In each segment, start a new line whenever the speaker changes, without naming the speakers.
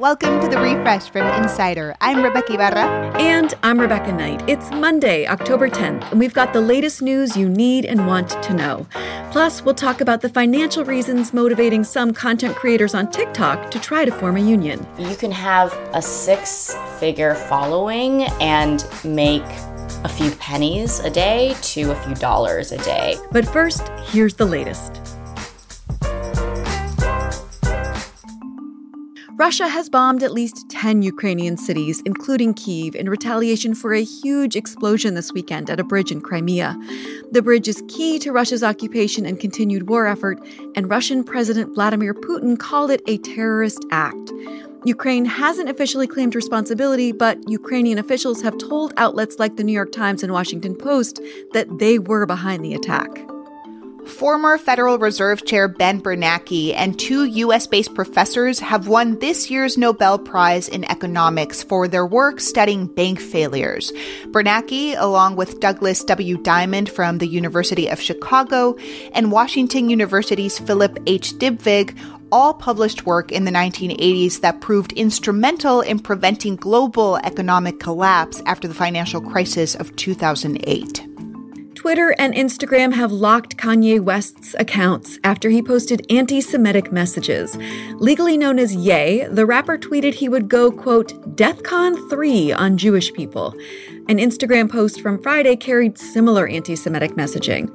Welcome to the refresh from Insider. I'm Rebeca Ibarra.
And I'm Rebecca Knight. It's Monday, October 10th, and we've got the latest news you need and want to know. Plus, we'll talk about the financial reasons motivating some content creators on TikTok to try to form a union.
You can have a six figure following and make a few pennies a day to a few dollars a day.
But first, here's the latest. Russia has bombed at least 10 Ukrainian cities, including Kiev, in retaliation for a huge explosion this weekend at a bridge in Crimea. The bridge is key to Russia's occupation and continued war effort, and Russian President Vladimir Putin called it a terrorist act. Ukraine hasn't officially claimed responsibility, but Ukrainian officials have told outlets like the New York Times and Washington Post that they were behind the attack.
Former Federal Reserve Chair Ben Bernanke and two U.S. based professors have won this year's Nobel Prize in Economics for their work studying bank failures. Bernanke, along with Douglas W. Diamond from the University of Chicago and Washington University's Philip H. Dybvig, all published work in the 1980s that proved instrumental in preventing global economic collapse after the financial crisis of 2008.
Twitter and Instagram have locked Kanye West's accounts after he posted anti Semitic messages. Legally known as Ye, the rapper tweeted he would go, quote, DEFCON 3 on Jewish people. An Instagram post from Friday carried similar anti Semitic messaging.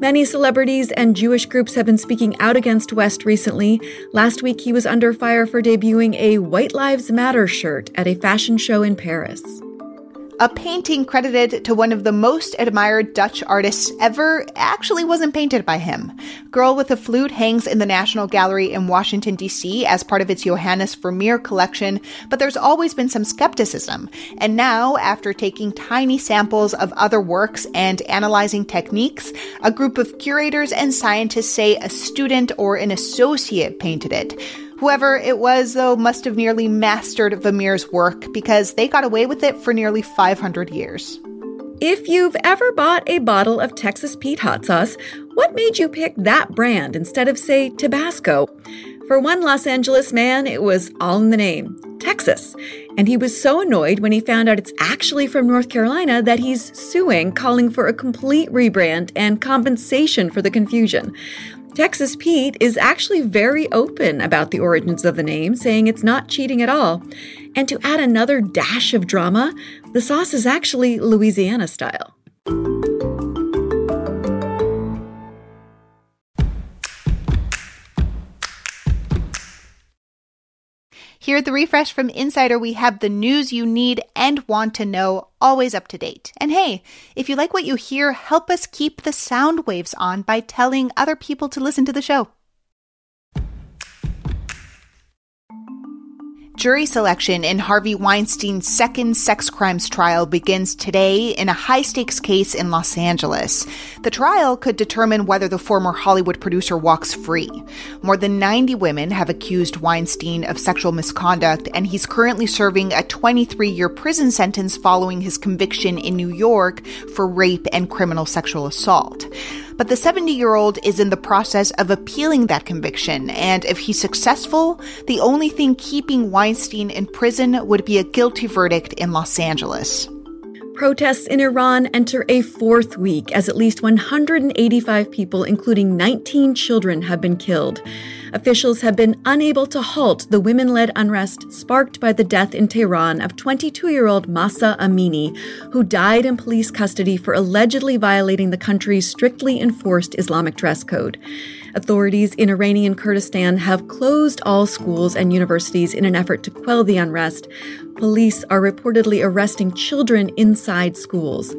Many celebrities and Jewish groups have been speaking out against West recently. Last week, he was under fire for debuting a White Lives Matter shirt at a fashion show in Paris
a painting credited to one of the most admired Dutch artists ever actually wasn't painted by him. Girl with a Flute hangs in the National Gallery in Washington, D.C. as part of its Johannes Vermeer collection, but there's always been some skepticism. And now, after taking tiny samples of other works and analyzing techniques, a group of curators and scientists say a student or an associate painted it. Whoever it was, though, must have nearly mastered Vermeer's work because they got away with it for nearly 500 years.
If you've ever bought a bottle of Texas Pete hot sauce, what made you pick that brand instead of, say, Tabasco? For one Los Angeles man, it was all in the name Texas. And he was so annoyed when he found out it's actually from North Carolina that he's suing, calling for a complete rebrand and compensation for the confusion. Texas Pete is actually very open about the origins of the name, saying it's not cheating at all. And to add another dash of drama, the sauce is actually Louisiana style.
Here at the Refresh from Insider, we have the news you need and want to know, always up to date. And hey, if you like what you hear, help us keep the sound waves on by telling other people to listen to the show. Jury selection in Harvey Weinstein's second sex crimes trial begins today in a high stakes case in Los Angeles. The trial could determine whether the former Hollywood producer walks free. More than 90 women have accused Weinstein of sexual misconduct, and he's currently serving a 23 year prison sentence following his conviction in New York for rape and criminal sexual assault. But the 70 year old is in the process of appealing that conviction, and if he's successful, the only thing keeping Weinstein in prison would be a guilty verdict in Los Angeles.
Protests in Iran enter a fourth week as at least 185 people, including 19 children, have been killed. Officials have been unable to halt the women led unrest sparked by the death in Tehran of 22 year old Mahsa Amini, who died in police custody for allegedly violating the country's strictly enforced Islamic dress code. Authorities in Iranian Kurdistan have closed all schools and universities in an effort to quell the unrest. Police are reportedly arresting children inside schools.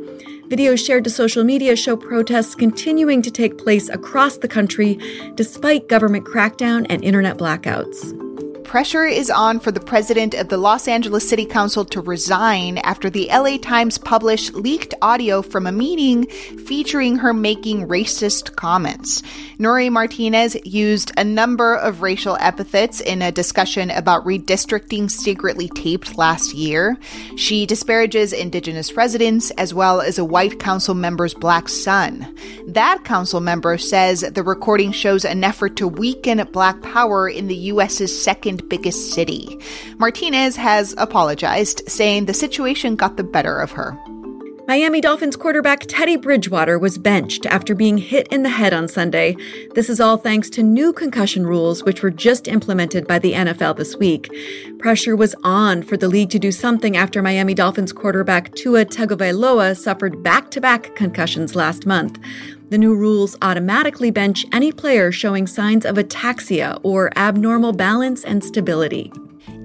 Videos shared to social media show protests continuing to take place across the country despite government crackdown and internet blackouts
pressure is on for the president of the Los Angeles City Council to resign after the LA Times published leaked audio from a meeting featuring her making racist comments. Nury Martinez used a number of racial epithets in a discussion about redistricting secretly taped last year. She disparages indigenous residents as well as a white council member's black son. That council member says the recording shows an effort to weaken black power in the U.S.'s second biggest city. Martinez has apologized, saying the situation got the better of her.
Miami Dolphins quarterback Teddy Bridgewater was benched after being hit in the head on Sunday. This is all thanks to new concussion rules, which were just implemented by the NFL this week. Pressure was on for the league to do something after Miami Dolphins quarterback Tua Tagovailoa suffered back-to-back concussions last month. The new rules automatically bench any player showing signs of ataxia or abnormal balance and stability.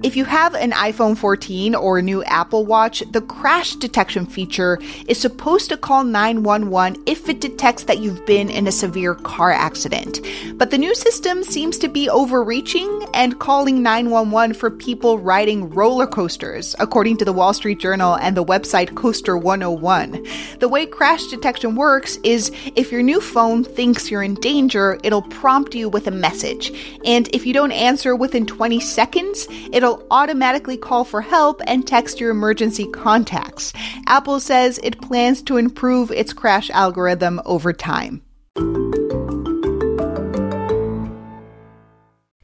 If you have an iPhone 14 or a new Apple Watch, the crash detection feature is supposed to call 911 if it detects that you've been in a severe car accident. But the new system seems to be overreaching and calling 911 for people riding roller coasters, according to the Wall Street Journal and the website Coaster 101. The way crash detection works is if your new phone thinks you're in danger, it'll prompt you with a message. And if you don't answer within 20 seconds, it'll it'll automatically call for help and text your emergency contacts. Apple says it plans to improve its crash algorithm over time.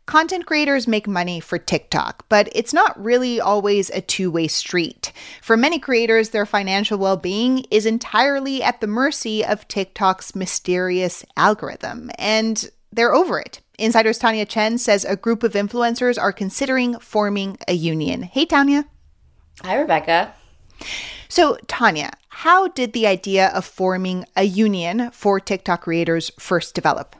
Content creators make money for TikTok, but it's not really always a two way street. For many creators, their financial well being is entirely at the mercy of TikTok's mysterious algorithm, and they're over it. Insider's Tanya Chen says a group of influencers are considering forming a union. Hey, Tanya.
Hi, Rebecca.
So, Tanya, how did the idea of forming a union for TikTok creators first develop?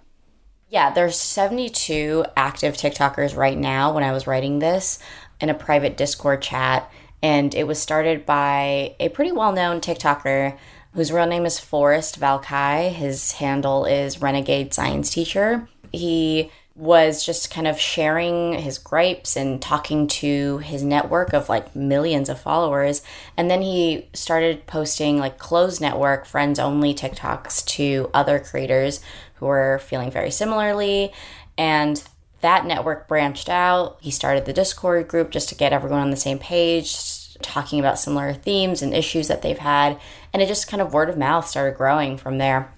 Yeah, there's 72 active TikTokers right now when I was writing this in a private Discord chat. And it was started by a pretty well known TikToker whose real name is Forrest Valkai. His handle is Renegade Science Teacher he was just kind of sharing his gripes and talking to his network of like millions of followers. And then he started posting like closed network, friends only TikToks to other creators who were feeling very similarly. And that network branched out. He started the Discord group just to get everyone on the same page, talking about similar themes and issues that they've had. And it just kind of word of mouth started growing from there.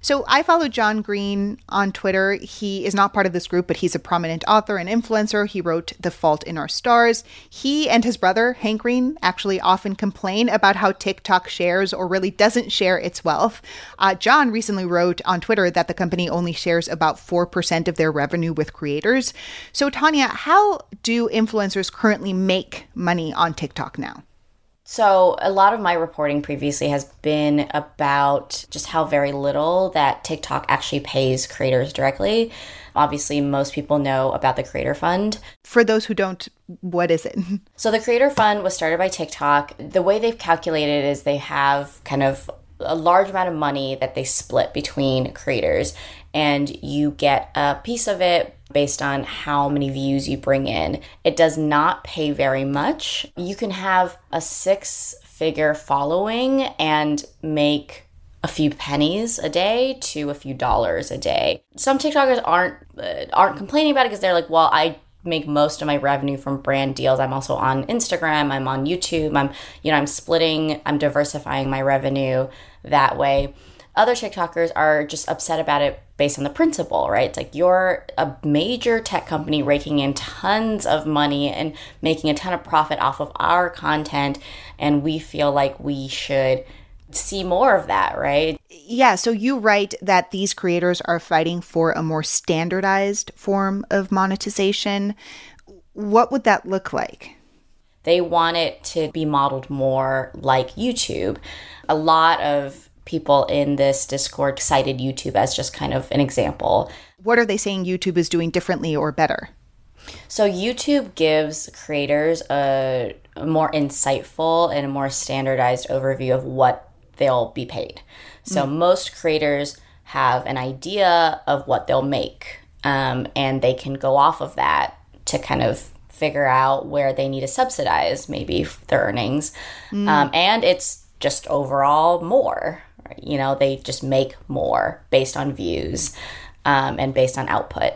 So I follow John Green on Twitter. He is not part of this group, but he's a prominent author and influencer. He wrote The Fault in Our Stars. He and his brother, Hank Green, actually often complain about how TikTok shares or really doesn't share its wealth. Uh, John recently wrote on Twitter that the company only shares about 4% of their revenue with creators. So, Tanya, how do influencers currently make money on TikTok now?
So, a lot of my reporting previously has been about just how very little that TikTok actually pays creators directly. Obviously, most people know about the Creator Fund.
For those who don't, what is it?
So, the Creator Fund was started by TikTok. The way they've calculated is they have kind of a large amount of money that they split between creators, and you get a piece of it based on how many views you bring in. It does not pay very much. You can have a six figure following and make a few pennies a day to a few dollars a day. Some TikTokers aren't uh, aren't complaining about it because they're like, "Well, I make most of my revenue from brand deals. I'm also on Instagram, I'm on YouTube. I'm you know, I'm splitting, I'm diversifying my revenue that way." Other TikTokers are just upset about it based on the principle, right? It's like you're a major tech company raking in tons of money and making a ton of profit off of our content, and we feel like we should see more of that, right?
Yeah, so you write that these creators are fighting for a more standardized form of monetization. What would that look like?
They want it to be modeled more like YouTube. A lot of people in this Discord cited YouTube as just kind of an example.
What are they saying YouTube is doing differently or better?
So, YouTube gives creators a, more insightful and a more standardized overview of what they'll be paid. So, mm. most creators have an idea of what they'll make, um, and they can go off of that to kind of figure out where they need to subsidize maybe their earnings. Mm. Um, and it's just overall more you know, they just make more based on views um, and based on output.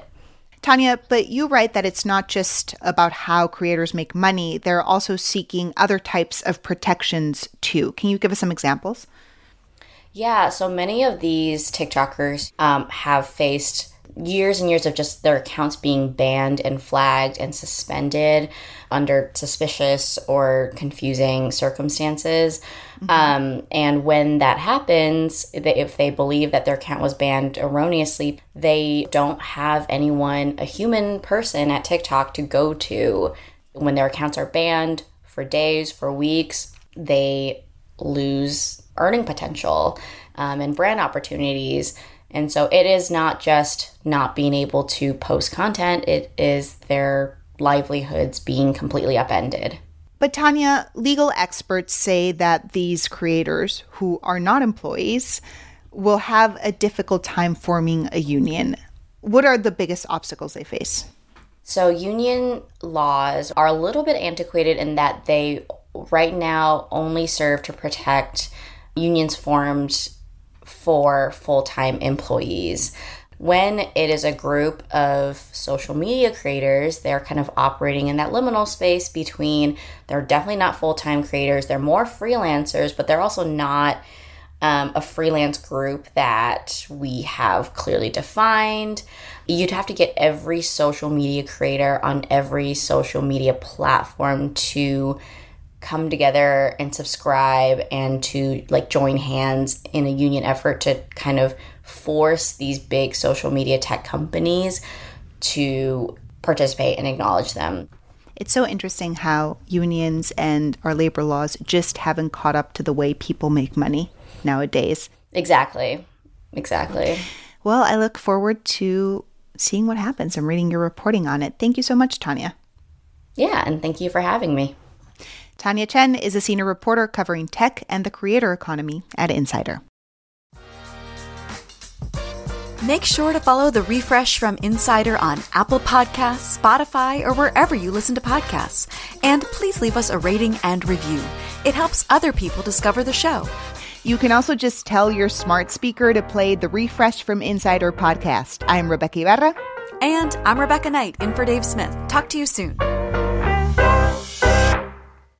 Tanya, but you write that it's not just about how creators make money, they're also seeking other types of protections too. Can you give us some examples?
Yeah, so many of these TikTokers um, have faced years and years of just their accounts being banned and flagged and suspended under suspicious or confusing circumstances. Mm-hmm. Um, and when that happens, if they believe that their account was banned erroneously, they don't have anyone, a human person at TikTok to go to. When their accounts are banned for days, for weeks, they lose earning potential um, and brand opportunities. And so it is not just not being able to post content, it is their livelihoods being completely upended.
But Tanya, legal experts say that these creators who are not employees will have a difficult time forming a union. What are the biggest obstacles they face?
So, union laws are a little bit antiquated in that they right now only serve to protect unions formed for full time employees. When it is a group of social media creators, they're kind of operating in that liminal space between they're definitely not full time creators, they're more freelancers, but they're also not um, a freelance group that we have clearly defined. You'd have to get every social media creator on every social media platform to come together and subscribe and to like join hands in a union effort to kind of force these big social media tech companies to participate and acknowledge them.
It's so interesting how unions and our labor laws just haven't caught up to the way people make money nowadays.
Exactly. Exactly.
Well, I look forward to seeing what happens and reading your reporting on it. Thank you so much, Tanya.
Yeah, and thank you for having me.
Tanya Chen is a senior reporter covering tech and the creator economy at Insider.
Make sure to follow the refresh from Insider on Apple Podcasts, Spotify, or wherever you listen to podcasts. And please leave us a rating and review. It helps other people discover the show.
You can also just tell your smart speaker to play the Refresh from Insider podcast. I'm Rebeca Ibarra.
And I'm Rebecca Knight in for Dave Smith. Talk to you soon.